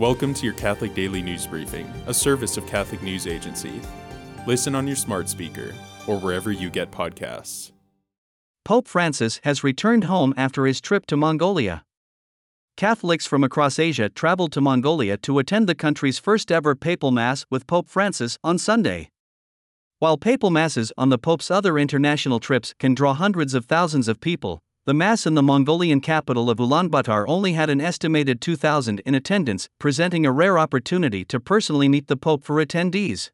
Welcome to your Catholic Daily News Briefing, a service of Catholic News Agency. Listen on your smart speaker or wherever you get podcasts. Pope Francis has returned home after his trip to Mongolia. Catholics from across Asia traveled to Mongolia to attend the country's first ever papal mass with Pope Francis on Sunday. While papal masses on the Pope's other international trips can draw hundreds of thousands of people, the Mass in the Mongolian capital of Ulaanbaatar only had an estimated 2,000 in attendance, presenting a rare opportunity to personally meet the Pope for attendees.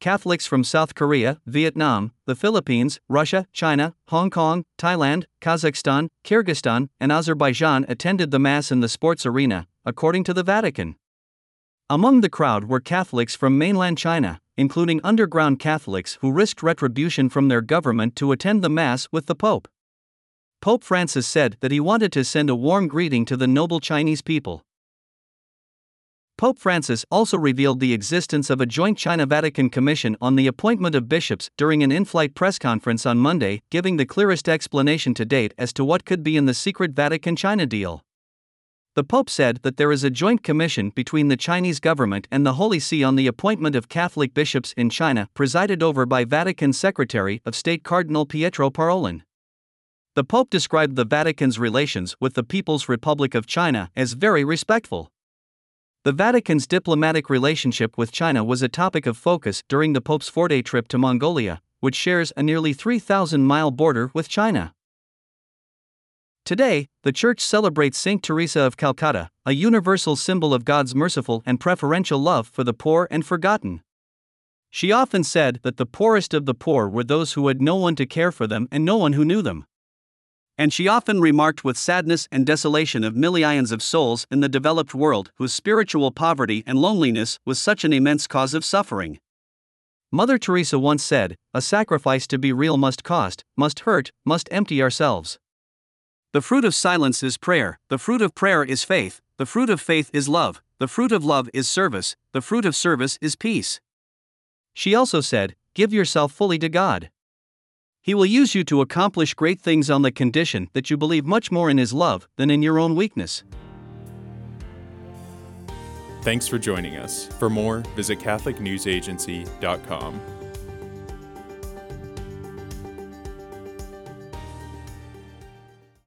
Catholics from South Korea, Vietnam, the Philippines, Russia, China, Hong Kong, Thailand, Kazakhstan, Kyrgyzstan, and Azerbaijan attended the Mass in the sports arena, according to the Vatican. Among the crowd were Catholics from mainland China, including underground Catholics who risked retribution from their government to attend the Mass with the Pope. Pope Francis said that he wanted to send a warm greeting to the noble Chinese people. Pope Francis also revealed the existence of a joint China Vatican Commission on the appointment of bishops during an in flight press conference on Monday, giving the clearest explanation to date as to what could be in the secret Vatican China deal. The Pope said that there is a joint commission between the Chinese government and the Holy See on the appointment of Catholic bishops in China, presided over by Vatican Secretary of State Cardinal Pietro Parolin. The Pope described the Vatican's relations with the People's Republic of China as very respectful. The Vatican's diplomatic relationship with China was a topic of focus during the Pope's four day trip to Mongolia, which shares a nearly 3,000 mile border with China. Today, the Church celebrates Saint Teresa of Calcutta, a universal symbol of God's merciful and preferential love for the poor and forgotten. She often said that the poorest of the poor were those who had no one to care for them and no one who knew them and she often remarked with sadness and desolation of millions of souls in the developed world whose spiritual poverty and loneliness was such an immense cause of suffering. Mother Teresa once said, A sacrifice to be real must cost, must hurt, must empty ourselves. The fruit of silence is prayer, the fruit of prayer is faith, the fruit of faith is love, the fruit of love is service, the fruit of service is peace. She also said, Give yourself fully to God. He will use you to accomplish great things on the condition that you believe much more in His love than in your own weakness. Thanks for joining us. For more, visit CatholicNewsAgency.com.